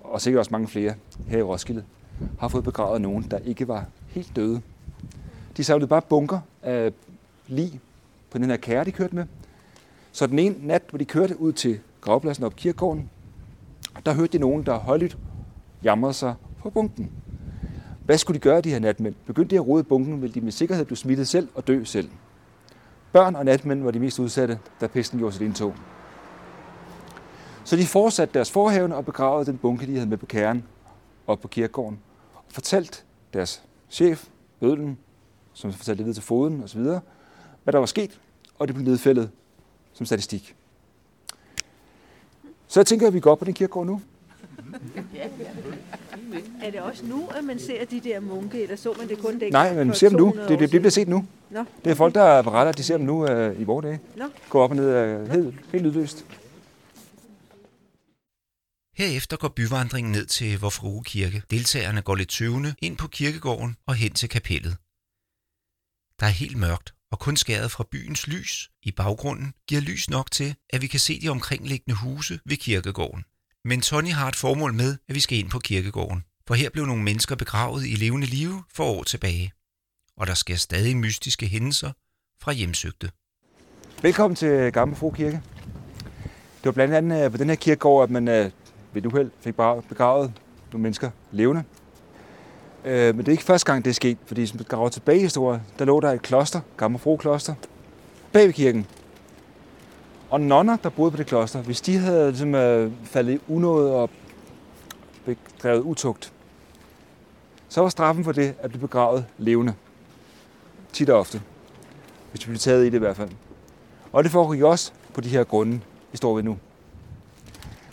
og sikkert også mange flere her i Roskilde, har fået begravet nogen, der ikke var helt døde. De samlede bare bunker af lig på den her kære, de kørte med. Så den ene nat, hvor de kørte ud til gravpladsen op kirkegården, der hørte de nogen, der højligt jamrede sig på bunken. Hvad skulle de gøre, de her natmænd? Begyndte de at rode bunken, ville de med sikkerhed blive smittet selv og dø selv. Børn og natmænd var de mest udsatte, da pesten gjorde sit indtog. Så de fortsatte deres forhævne og begravede den bunke, de havde med på kæren og på kirkegården. Og fortalt deres chef, bødlen, som fortalte det videre til foden osv., hvad der var sket, og det blev nedfældet som statistik. Så jeg tænker, at vi går op på den kirkegård nu. Er det også nu, at man ser de der munke, eller så man det kun dengang? Nej, men for ser dem nu. 200 Det, det, det bliver set nu. Nå. Det er folk, der beretter, at de ser dem nu øh, i vores dage. Nå. Går op og ned øh, helt, helt lydløst. Herefter går byvandringen ned til Vor Frue Kirke. Deltagerne går lidt tøvende ind på kirkegården og hen til kapellet. Der er helt mørkt, og kun skæret fra byens lys i baggrunden giver lys nok til, at vi kan se de omkringliggende huse ved kirkegården. Men Tony har et formål med, at vi skal ind på kirkegården, for her blev nogle mennesker begravet i levende live for år tilbage. Og der sker stadig mystiske hændelser fra hjemsøgte. Velkommen til Gamle Fro Kirke. Det var blandt andet øh, på den her kirkegård, at man øh, ved et uheld fik begravet nogle mennesker levende. Øh, men det er ikke første gang, det er sket, fordi som vi graver tilbage i historien, der lå der et kloster, Gamle Fro Kloster, bag ved kirken. Og nonner, der boede på det kloster, hvis de havde ligesom, øh, faldet i unåde og bedrevet utugt, så var straffen for det at blive begravet levende. Tit og ofte. Hvis de blev taget i det i hvert fald. Og det foregik også på de her grunde, vi står ved nu.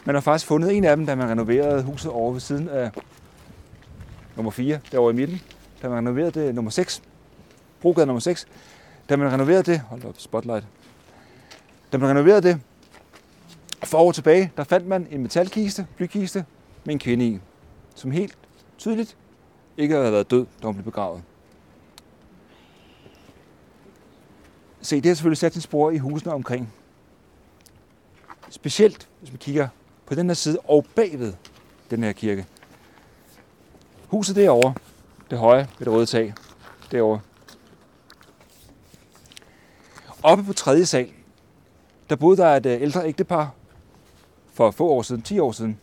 Man har faktisk fundet en af dem, da man renoverede huset over ved siden af nummer 4, derovre i midten. Da man renoverede det nummer 6, Brogade nummer 6. Da man renoverede det, hold op, spotlight. Da man renoverede det, for år tilbage, der fandt man en metalkiste, blykiste, med en kvinde i, som helt tydeligt ikke havde været død, da hun blev begravet. Se, det har selvfølgelig sat sin spor i husene omkring. Specielt, hvis man kigger på den her side og bagved den her kirke. Huset derovre, det høje ved det røde tag, derovre. Oppe på tredje sal, der boede der et øh, ældre ægtepar for få år siden, 10 år siden.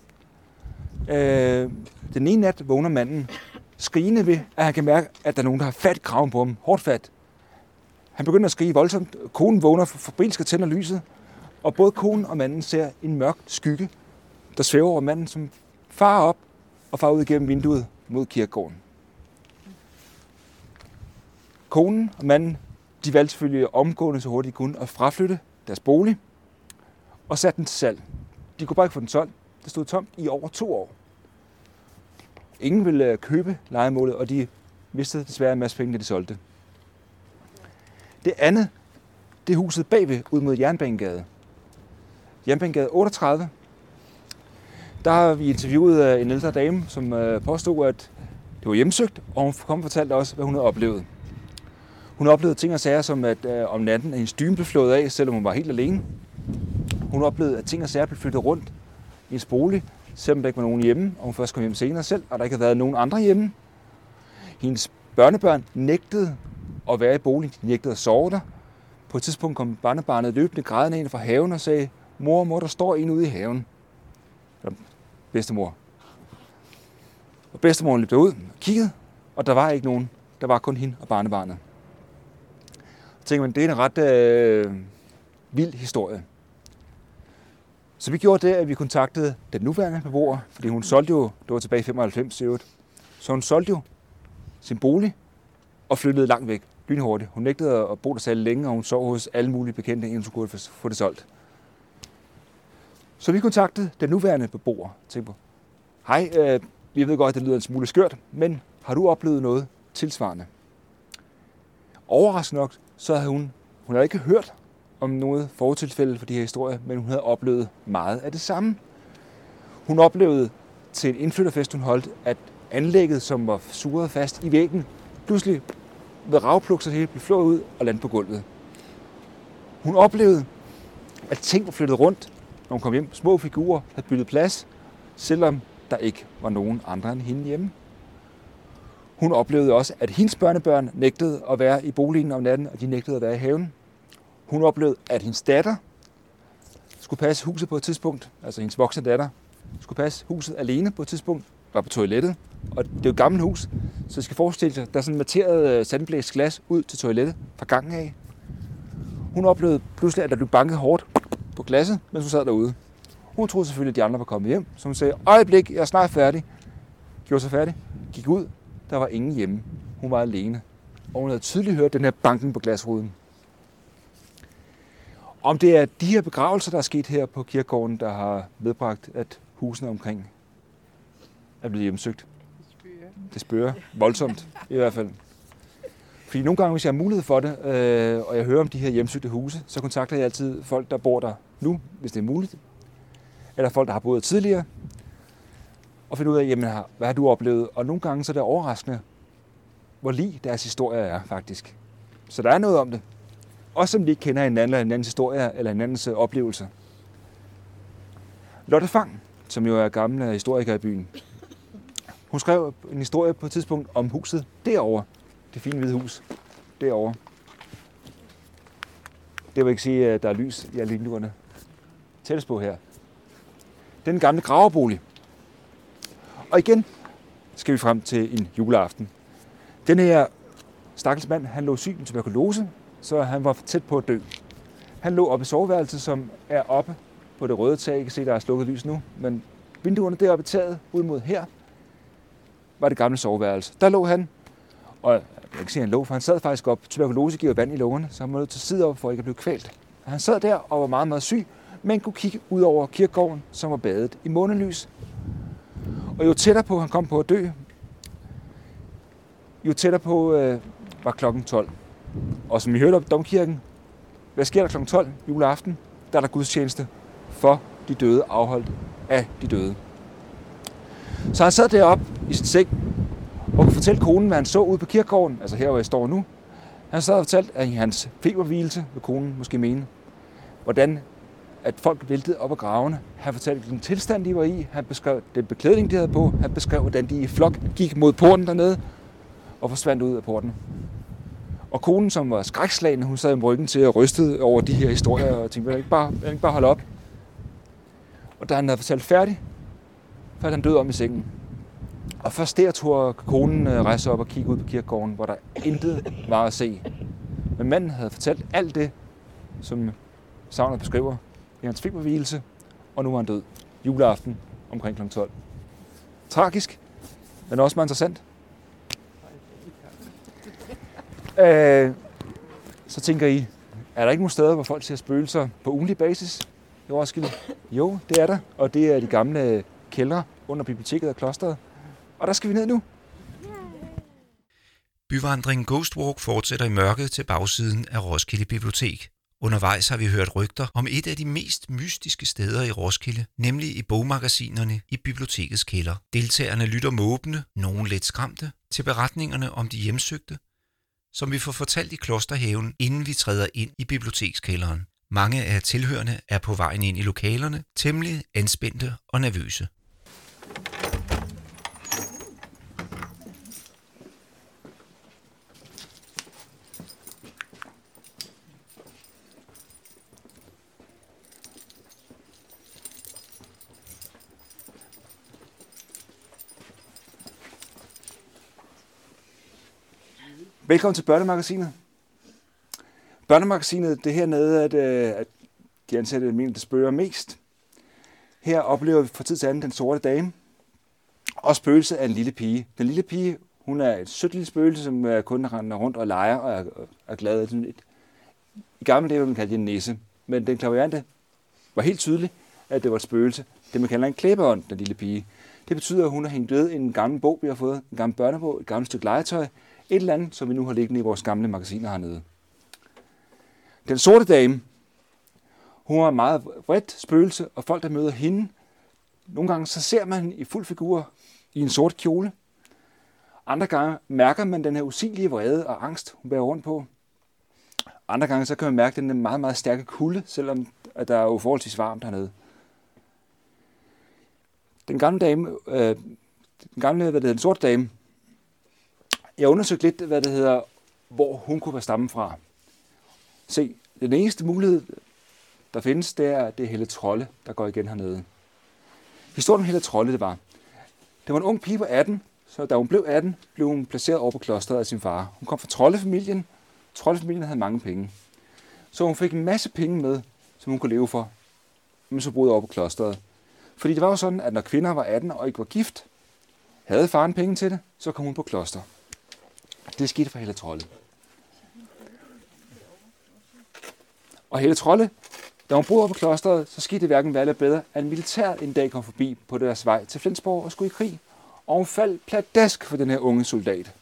Øh, den ene nat vågner manden skrigende ved, at han kan mærke, at der er nogen, der har fat kraven på ham. Hårdt fat. Han begynder at skrige voldsomt. Konen vågner fabrilsk tænder lyset. Og både konen og manden ser en mørk skygge, der svæver over manden, som farer op og farer ud igennem vinduet mod kirkegården. Konen og manden, de valgte selvfølgelig omgående så hurtigt de kunne at fraflytte deres bolig og satte den til salg. De kunne bare ikke få den solgt. Det stod tomt i over to år. Ingen ville øh, købe lejemålet, og de mistede desværre en masse penge, da de solgte det. Andet, det er huset bagved, ud mod Jernbanegade. Jernbanegade 38. Der har vi interviewet øh, en ældre dame, som øh, påstod, at det var hjemsøgt, og hun kom og fortalte os, hvad hun havde oplevet. Hun oplevede ting og sager, som at øh, om natten, at hendes dyne blev flået af, selvom hun var helt alene. Hun oplevede, at ting og sager blev flyttet rundt i hendes bolig, selvom der ikke var nogen hjemme, og hun først kom hjem senere selv, og der ikke havde været nogen andre hjemme. Hendes børnebørn nægtede at være i boligen, de nægtede at sove der. På et tidspunkt kom barnebarnet løbende grædende ind fra haven og sagde, mor, mor, der står en ude i haven. Eller bedstemor. Og bedstemoren løb derud og kiggede, og der var ikke nogen. Der var kun hende og barnebarnet. Tænker man, det er en ret øh, vild historie. Så vi gjorde det, at vi kontaktede den nuværende beboer, fordi hun solgte jo, det var tilbage i 95 i øvrigt, så hun solgte jo sin bolig og flyttede langt væk, lynhurtigt. Hun nægtede at bo der særlig længe, og hun sov hos alle mulige bekendte, inden hun kunne få det solgt. Så vi kontaktede den nuværende beboer. Tænkte på, hej, øh, vi ved godt, at det lyder en smule skørt, men har du oplevet noget tilsvarende? Overraskende nok, så havde hun, hun havde ikke hørt om noget fortilfælde for de her historier, men hun havde oplevet meget af det samme. Hun oplevede til en indflytterfest, hun holdt, at anlægget, som var suret fast i væggen, pludselig ved ravpluk sig helt blev flået ud og landet på gulvet. Hun oplevede, at ting var flyttet rundt, når hun kom hjem. Små figurer havde byttet plads, selvom der ikke var nogen andre end hende hjemme. Hun oplevede også, at hendes børnebørn nægtede at være i boligen om natten, og de nægtede at være i haven. Hun oplevede, at hendes datter skulle passe huset på et tidspunkt, altså hendes voksne datter, skulle passe huset alene på et tidspunkt, var på toilettet, og det er jo et gammelt hus, så I skal forestille jer, der er sådan en materet øh, sandblæst glas ud til toilettet fra gangen af. Hun oplevede pludselig, at der blev banket hårdt på glasset, mens hun sad derude. Hun troede selvfølgelig, at de andre var kommet hjem, så hun sagde, øjeblik, jeg er snart færdig. Gjorde sig færdig, gik ud, der var ingen hjemme. Hun var alene, og hun havde tydeligt hørt den her banken på glasruden. Om det er de her begravelser, der er sket her på kirkegården, der har medbragt, at husene omkring er blevet hjemsøgt. Det spørger Det spørger. voldsomt, i hvert fald. Fordi nogle gange, hvis jeg har mulighed for det, øh, og jeg hører om de her hjemsøgte huse, så kontakter jeg altid folk, der bor der nu, hvis det er muligt. Eller folk, der har boet tidligere. Og finde ud af, jamen, hvad har du oplevet? Og nogle gange så er det overraskende, hvor lige deres historie er, faktisk. Så der er noget om det. Også som de ikke kender hinanden eller hinandens historie eller hinandens øh, oplevelser. Lotte Fang, som jo er gammel øh, historiker i byen, hun skrev en historie på et tidspunkt om huset derovre. Det fine hvide hus derovre. Det vil ikke sige, at der er lys i alle vinduerne. Tættes på her. Den gamle graverbolig. Og igen skal vi frem til en juleaften. Den her stakkels mand, han lå syg med tuberkulose, så han var tæt på at dø. Han lå oppe i soveværelset, som er oppe på det røde tag. I kan se, der er slukket lys nu, men vinduerne deroppe i taget, ud mod her, var det gamle soveværelse. Der lå han, og jeg kan ikke sige, at han lå, for han sad faktisk op. Tuberkulose giver vand i lungerne, så han var nødt til at sidde op for ikke at blive kvalt. Han sad der og var meget, meget syg, men kunne kigge ud over kirkegården, som var badet i månelys. Og jo tættere på han kom på at dø, jo tættere på øh, var klokken 12. Og som vi hørte op domkirken, hvad sker der klokken 12 juleaften? Der er der gudstjeneste for de døde, afholdt af de døde. Så han sad deroppe i sin seng og kunne fortælle konen, hvad han så ude på kirkegården, altså her, hvor jeg står nu. Han sad og fortalte, at i hans feberhvilelse, vil konen måske mene, hvordan at folk væltede op ad gravene. Han fortalte, den tilstand, de var i. Han beskrev den beklædning, de havde på. Han beskrev, hvordan de i flok gik mod porten dernede og forsvandt ud af porten. Og konen, som var skrækslagen, hun sad i ryggen til at ryste over de her historier og tænkte, vil jeg ikke bare, vil jeg ikke bare holde op? Og da han havde fortalt færdig, faldt han død om i sengen. Og først der tog konen øh, rejse op og kigge ud på kirkegården, hvor der intet var at se. Men manden havde fortalt alt det, som savnet beskriver hans feberhvilelse, og nu var han død. Juleaften omkring kl. 12. Tragisk, men også meget interessant. [LAUGHS] Øh, så tænker I, er der ikke nogen steder, hvor folk ser spøgelser på ugenlig basis i Roskilde? Jo, det er der, og det er de gamle kældre under biblioteket og klosteret. Og der skal vi ned nu. Byvandringen Ghost Walk fortsætter i mørket til bagsiden af Roskilde Bibliotek. Undervejs har vi hørt rygter om et af de mest mystiske steder i Roskilde, nemlig i bogmagasinerne i bibliotekets kælder. Deltagerne lytter måbende, nogen lidt skræmte, til beretningerne om de hjemsøgte, som vi får fortalt i klosterhaven, inden vi træder ind i bibliotekskælderen. Mange af tilhørende er på vejen ind i lokalerne, temmelig anspændte og nervøse. Velkommen til Børnemagasinet. Børnemagasinet, det er hernede, at, øh, at de ansatte mener, det spørger mest. Her oplever vi fra tid til anden den sorte dame, og spøgelset af en lille pige. Den lille pige, hun er et sødt lille spøgelse, som øh, kun render rundt og leger og er, er glad. Et, I gamle dage ville man kalde det en nisse, men den klaviante var helt tydelig, at det var et spøgelse. Det man kalder en klæbeånd, den lille pige. Det betyder, at hun har hængt ved en gammel bog, vi har fået, en gammel børnebog, et gammelt stykke legetøj, et eller andet, som vi nu har liggende i vores gamle magasiner hernede. Den sorte dame, hun er meget vredt spøgelse, og folk, der møder hende, nogle gange så ser man i fuld figur i en sort kjole. Andre gange mærker man den her usigelige vrede og angst, hun bærer rundt på. Andre gange så kan man mærke den meget, meget stærke kulde, selvom at der er jo forholdsvis varmt hernede. Den gamle dame, øh, den gamle, hvad det hedder, den sorte dame, jeg undersøgte lidt, hvad det hedder, hvor hun kunne være stammen fra. Se, den eneste mulighed, der findes, det er, det er Helle Trolle, der går igen hernede. Historien om Helle Trolle, det var, det var en ung pige på 18, så da hun blev 18, blev hun placeret over på klosteret af sin far. Hun kom fra Trollefamilien. Trollefamilien havde mange penge. Så hun fik en masse penge med, som hun kunne leve for, men så boede over på klosteret. Fordi det var jo sådan, at når kvinder var 18 og ikke var gift, havde faren penge til det, så kom hun på kloster. Det skete for Helle Trolle. Og Helle Trolle, da hun boede på klosteret, så skete det hverken værre eller bedre, at en militær en dag kom forbi på deres vej til Flensborg og skulle i krig. Og hun faldt pladask for den her unge soldat.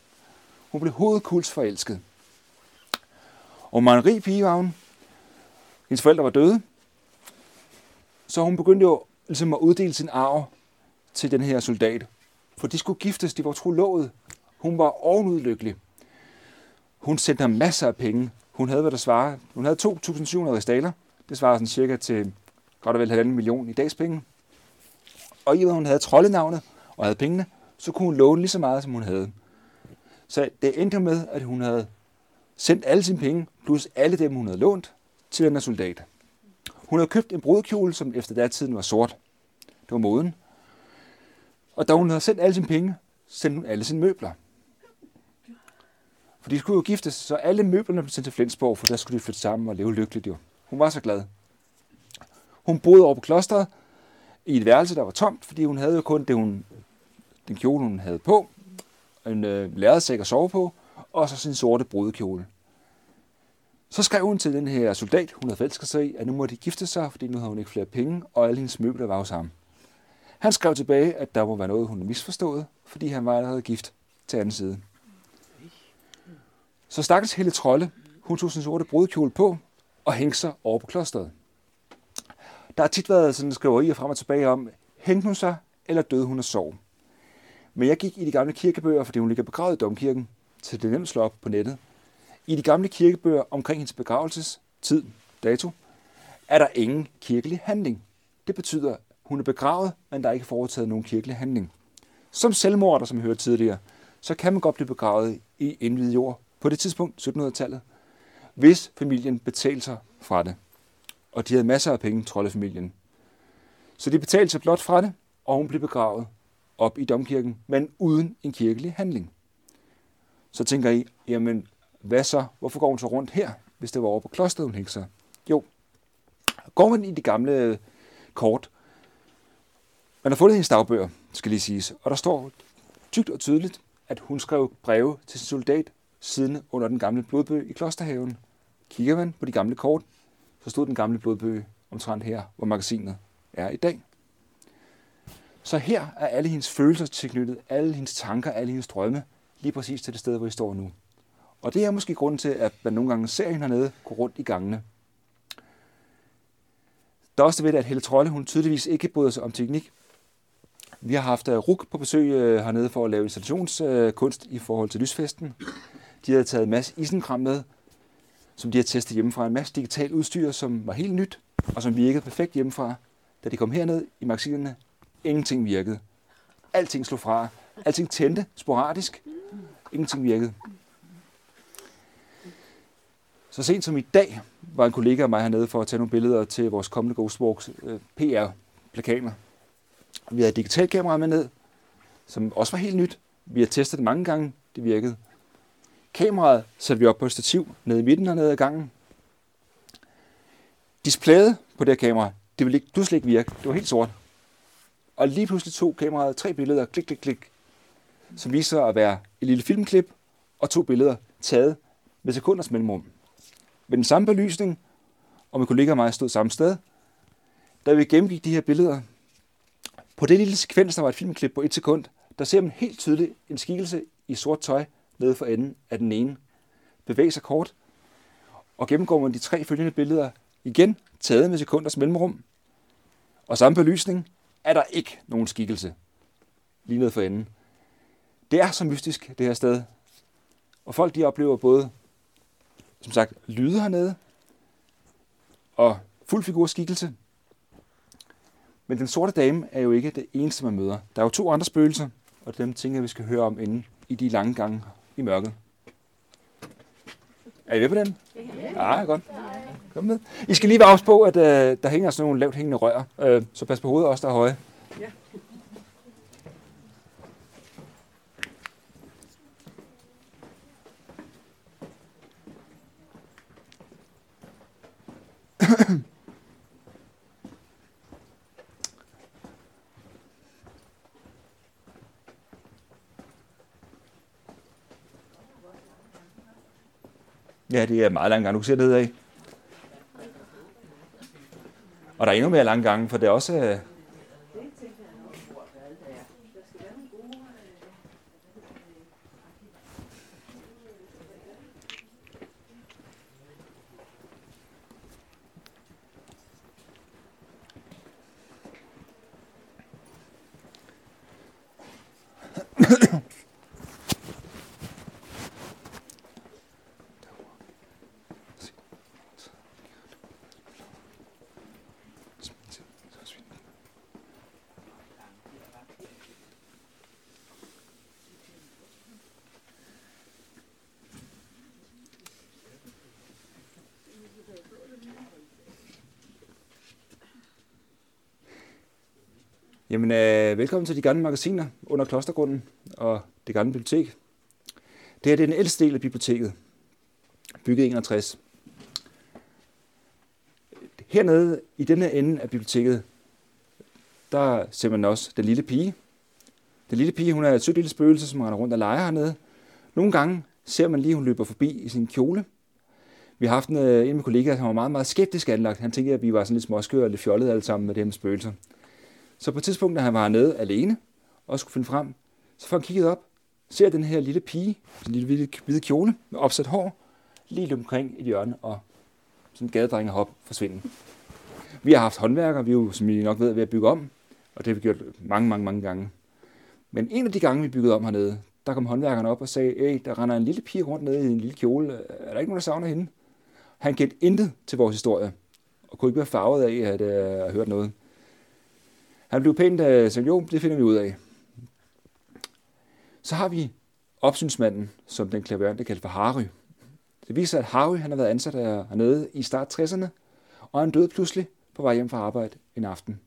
Hun blev hovedkuls forelsket. Og hun var en rig pige, var hun. Hendes forældre var døde. Så hun begyndte jo ligesom at uddele sin arv til den her soldat. For de skulle giftes, de var trolovet. Hun var ovenudlykkelig. Hun sendte ham masser af penge. Hun havde, hvad der svarer, hun havde 2.700 ristaler. Det svarer sådan cirka til godt og vel halvanden million i dags penge. Og i og med, hun havde troldenavnet og havde pengene, så kunne hun låne lige så meget, som hun havde. Så det endte med, at hun havde sendt alle sine penge, plus alle dem, hun havde lånt, til den her soldat. Hun havde købt en brudkjole, som efter der tiden var sort. Det var moden. Og da hun havde sendt alle sine penge, sendte hun alle sine møbler. For de skulle jo giftes, så alle møblerne blev sendt til Flensborg, for der skulle de flytte sammen og leve lykkeligt jo. Hun var så glad. Hun boede over på klosteret i et værelse, der var tomt, fordi hun havde jo kun det, hun, den kjole, hun havde på, en øh, lærredsæk at sove på, og så sin sorte brudekjole. Så skrev hun til den her soldat, hun havde forelsket sig i, at nu må de gifte sig, fordi nu havde hun ikke flere penge, og alle hendes møbler var hos ham. Han skrev tilbage, at der må være noget, hun havde misforstået, fordi han var allerede gift til anden side. Så stakkels Helle Trolle, hun tog sin sorte brudkjole på og hængte sig over på klosteret. Der har tit været sådan skriverier frem og tilbage om, hængte hun sig, eller døde hun af sorg. Men jeg gik i de gamle kirkebøger, fordi hun ligger begravet i domkirken, så det er nemt at slå op på nettet. I de gamle kirkebøger omkring hendes begravelses tid, dato, er der ingen kirkelig handling. Det betyder, at hun er begravet, men der er ikke foretaget nogen kirkelig handling. Som selvmorder, som vi hørte tidligere, så kan man godt blive begravet i indvidet jord på det tidspunkt, 1700-tallet, hvis familien betalte sig fra det. Og de havde masser af penge, troldefamilien. Så de betalte sig blot fra det, og hun blev begravet op i domkirken, men uden en kirkelig handling. Så tænker I, jamen hvad så? Hvorfor går hun så rundt her, hvis det var over på klosteret, hun hængte sig? Jo, går man i de gamle kort, man har fundet hendes dagbøger, skal lige siges, og der står tykt og tydeligt, at hun skrev breve til sin soldat siden under den gamle blodbøg i klosterhaven. Kigger man på de gamle kort, så stod den gamle blodbøg omtrent her, hvor magasinet er i dag. Så her er alle hendes følelser tilknyttet, alle hendes tanker, alle hendes drømme, lige præcis til det sted, hvor vi står nu. Og det er måske grunden til, at man nogle gange ser hende hernede gå rundt i gangene. Der er også ved, at Helle Trolle, hun tydeligvis ikke bryder sig om teknik. Vi har haft øh, RUK på besøg øh, hernede for at lave installationskunst øh, i forhold til lysfesten. De havde taget en masse isenkram med, som de har testet hjemmefra. En masse digitalt udstyr, som var helt nyt, og som virkede perfekt hjemmefra. Da de kom herned i magasinerne, ingenting virkede. Alting slog fra. Alting tændte sporadisk. Ingenting virkede. Så sent som i dag var en kollega af mig hernede for at tage nogle billeder til vores kommende Ghost Walks øh, PR-plakaner. Vi havde digitalkamera med ned, som også var helt nyt. Vi har testet det mange gange. Det virkede. Kameraet satte vi op på et stativ nede i midten hernede af gangen. Displayet på det her kamera, det ville ikke, du slet ikke virke. Det var helt sort. Og lige pludselig tog kameraet tre billeder, klik, klik, klik, som viser at være et lille filmklip og to billeder taget med sekunders mellemrum. Med den samme belysning, og min kollega og mig stod samme sted, da vi gennemgik de her billeder, på det lille sekvens, der var et filmklip på et sekund, der ser man helt tydeligt en skikkelse i sort tøj nede for enden af den ene. Bevæger sig kort, og gennemgår man de tre følgende billeder igen, taget med sekunders mellemrum, og samme belysning, er der ikke nogen skikkelse lige nede for enden. Det er så mystisk, det her sted. Og folk de oplever både, som sagt, lyde hernede, og fuld skikkelse. Men den sorte dame er jo ikke det eneste, man møder. Der er jo to andre spøgelser, og dem tænker jeg, vi skal høre om inde i de lange gange i mørket. Er I med på den? Ja, godt. Kom med. I skal lige være ops på, at øh, der hænger sådan nogle lavt hængende rør, øh, så pas på hovedet også, der er høje. Ja, [CLEARS THROAT] det er meget lang gang. Du kan se det af. Og der er endnu mere lange gange, for det er også... Øh, Jamen, øh, velkommen til de gamle magasiner under Klostergrunden og det gamle bibliotek. Det her det er den ældste del af biblioteket, bygget i 61. Hernede i denne ende af biblioteket, der ser man også den lille pige. Den lille pige, hun er et sødt lille spøgelse, som render rundt og leger hernede. Nogle gange ser man lige, at hun løber forbi i sin kjole. Vi har haft en, øh, en af mine kollegaer, som var meget, meget skeptisk anlagt. Han tænkte, at vi var sådan lidt småskøre og lidt fjollede alle sammen med det her med spøgelser. Så på et tidspunkt, da han var nede alene og skulle finde frem, så får han kigget op, ser den her lille pige, en lille hvide, hvide kjole med opsat hår, lige omkring i et hjørne og sådan en gadedreng hop forsvinde. Vi har haft håndværkere, vi er jo, som I nok ved, ved at bygge om, og det har vi gjort mange, mange, mange gange. Men en af de gange, vi byggede om hernede, der kom håndværkerne op og sagde, hey, der render en lille pige rundt nede i en lille kjole. Er der ikke nogen, der savner hende? Han kendte intet til vores historie, og kunne ikke være farvet af at uh, have hørt noget. Han blev pænt øh, af sagde, jo, det finder vi ud af. Så har vi opsynsmanden, som den klaverante kaldte for Harry. Det viser sig, at Harry han har været ansat der, hernede i start 60'erne, og han døde pludselig på vej hjem fra arbejde en aften.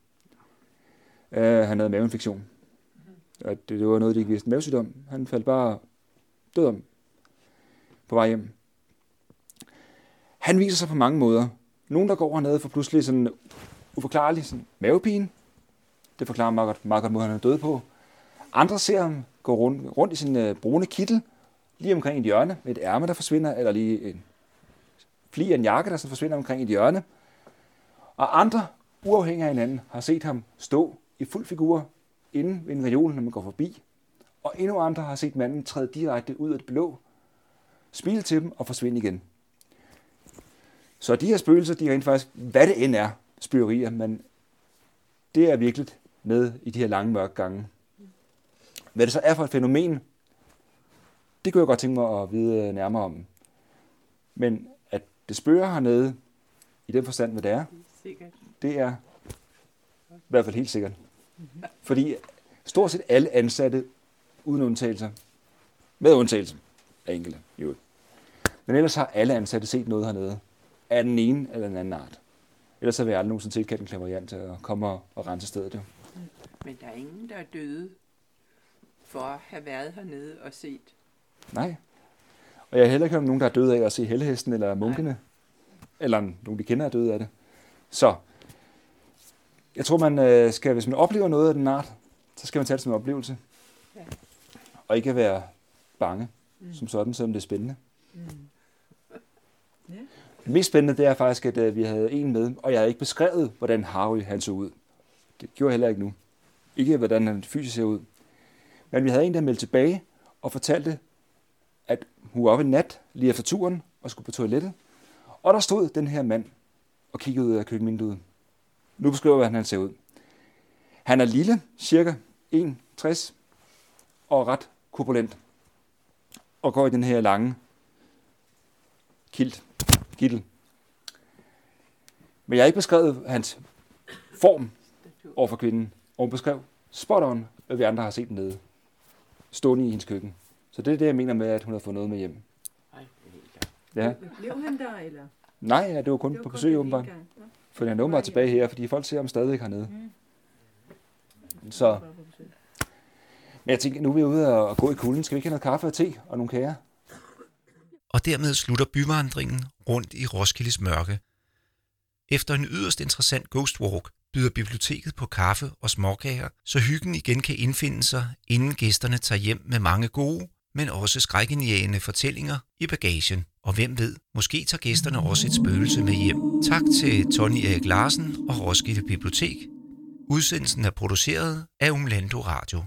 Uh, han havde maveinfektion. Og det, det var noget, de ikke vidste. Mavesygdom. Han faldt bare død om på vej hjem. Han viser sig på mange måder. Nogen, der går hernede, får pludselig sådan uforklarlig sådan mavepine. Det forklarer meget godt, meget godt måde, han er død på. Andre ser ham gå rundt, rundt i sin øh, brune kittel, lige omkring et hjørne, med et ærme, der forsvinder, eller lige en fli af en jakke, der sådan forsvinder omkring et hjørne. Og andre, uafhængig af hinanden, har set ham stå i fuld figur inde ved en reol, når man går forbi. Og endnu andre har set manden træde direkte ud af det blå, smile til dem og forsvinde igen. Så de her spøgelser, de er rent faktisk, hvad det end er, spøgerier, men det er virkelig med i de her lange mørke gange. Hvad det så er for et fænomen, det kunne jeg godt tænke mig at vide nærmere om. Men at det spørger hernede, i den forstand, hvad det er, Sikkert. det er i hvert fald helt sikkert. Fordi stort set alle ansatte, uden undtagelser, med undtagelse af enkelte, jo. Men ellers har alle ansatte set noget hernede, af den ene eller den anden art. Ellers har vi aldrig nogensinde tilkaldt en klaverjant til at komme og, og rense stedet. Jo. Men der er ingen, der er døde for at have været hernede og set. Nej. Og jeg har heller ikke hørt om nogen, der er døde af at se helhesten eller munkene. Nej. Eller nogen, de kender er døde af det. Så jeg tror, man øh, skal, hvis man oplever noget af den art, så skal man tage det som en oplevelse. Ja. Og ikke være bange mm. som sådan, selvom det er spændende. Ja. Det mest spændende det er faktisk, at øh, vi havde en med, og jeg havde ikke beskrevet, hvordan Harry han så ud. Det gjorde jeg heller ikke nu. Ikke hvordan han fysisk ser ud. Men vi havde en, der meldte tilbage og fortalte, at hun var oppe en nat lige efter turen og skulle på toilettet. Og der stod den her mand og kiggede ud af køkkenvinduet. Nu beskriver jeg, hvordan han ser ud. Han er lille, cirka 1,60 og ret korpulent. Og går i den her lange kilt, kittel. Men jeg har ikke beskrevet hans form over for kvinden. Og hun beskrev spot on, hvad vi andre har set nede. Stående i hendes køkken. Så det er det, jeg mener med, at hun har fået noget med hjem. Ej, det er helt klart. Ja. Blev han der, eller? Nej, ja, det var kun Det var på kun besøg åbenbart. Nå, For han er åbenbart tilbage her, fordi folk ser ham stadig hernede. Så, på besøg. men jeg tænker, nu er vi ude og gå i kulden. Skal vi ikke have noget kaffe og te og nogle kager? Og dermed slutter byvandringen rundt i Roskildes mørke. Efter en yderst interessant ghost walk byder biblioteket på kaffe og småkager, så hyggen igen kan indfinde sig, inden gæsterne tager hjem med mange gode, men også skrækindjagende fortællinger i bagagen. Og hvem ved, måske tager gæsterne også et spøgelse med hjem. Tak til Tony Erik Larsen og Roskilde Bibliotek. Udsendelsen er produceret af Umlando Radio.